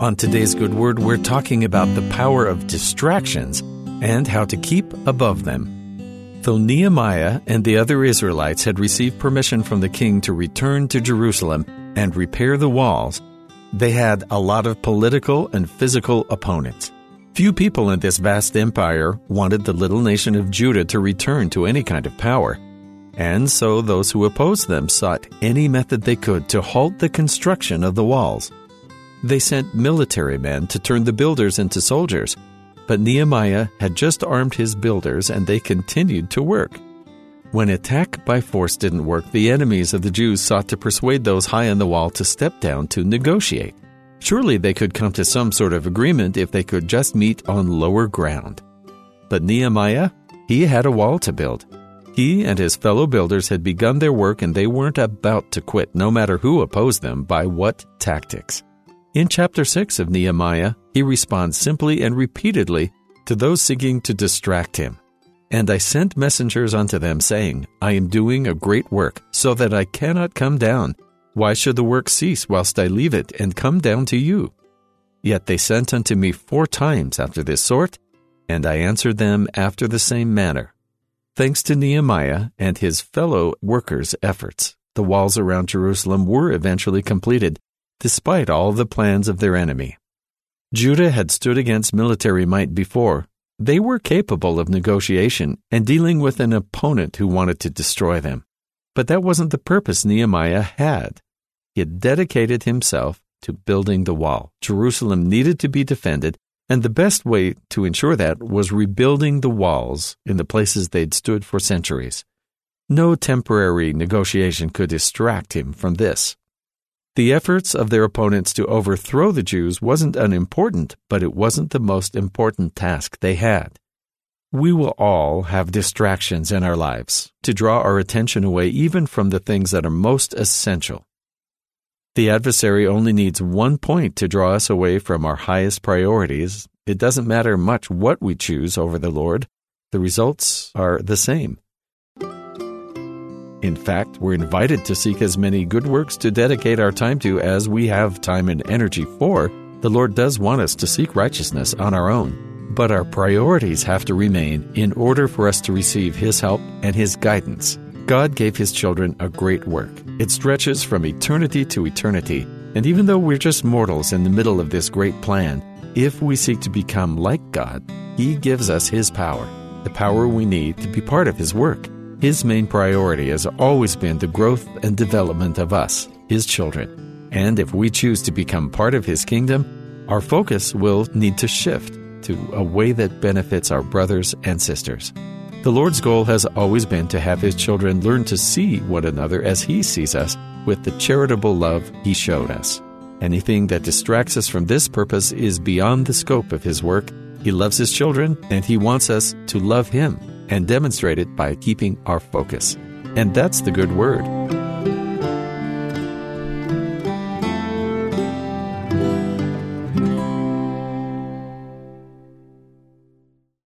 On today's Good Word, we're talking about the power of distractions and how to keep above them. Though Nehemiah and the other Israelites had received permission from the king to return to Jerusalem and repair the walls, they had a lot of political and physical opponents. Few people in this vast empire wanted the little nation of Judah to return to any kind of power. And so those who opposed them sought any method they could to halt the construction of the walls. They sent military men to turn the builders into soldiers, but Nehemiah had just armed his builders and they continued to work. When attack by force didn't work, the enemies of the Jews sought to persuade those high on the wall to step down to negotiate. Surely they could come to some sort of agreement if they could just meet on lower ground. But Nehemiah, he had a wall to build. He and his fellow builders had begun their work and they weren't about to quit, no matter who opposed them by what tactics. In chapter 6 of Nehemiah, he responds simply and repeatedly to those seeking to distract him. And I sent messengers unto them, saying, I am doing a great work, so that I cannot come down. Why should the work cease whilst I leave it and come down to you? Yet they sent unto me four times after this sort, and I answered them after the same manner. Thanks to Nehemiah and his fellow workers' efforts, the walls around Jerusalem were eventually completed, despite all the plans of their enemy. Judah had stood against military might before. They were capable of negotiation and dealing with an opponent who wanted to destroy them. But that wasn't the purpose Nehemiah had. He had dedicated himself to building the wall. Jerusalem needed to be defended, and the best way to ensure that was rebuilding the walls in the places they'd stood for centuries. No temporary negotiation could distract him from this. The efforts of their opponents to overthrow the Jews wasn't unimportant, but it wasn't the most important task they had. We will all have distractions in our lives to draw our attention away even from the things that are most essential. The adversary only needs one point to draw us away from our highest priorities. It doesn't matter much what we choose over the Lord, the results are the same. In fact, we're invited to seek as many good works to dedicate our time to as we have time and energy for. The Lord does want us to seek righteousness on our own, but our priorities have to remain in order for us to receive His help and His guidance. God gave His children a great work. It stretches from eternity to eternity, and even though we're just mortals in the middle of this great plan, if we seek to become like God, He gives us His power, the power we need to be part of His work. His main priority has always been the growth and development of us, His children. And if we choose to become part of His kingdom, our focus will need to shift to a way that benefits our brothers and sisters. The Lord's goal has always been to have His children learn to see one another as He sees us with the charitable love He showed us. Anything that distracts us from this purpose is beyond the scope of His work. He loves His children, and He wants us to love Him and demonstrate it by keeping our focus. And that's the good word.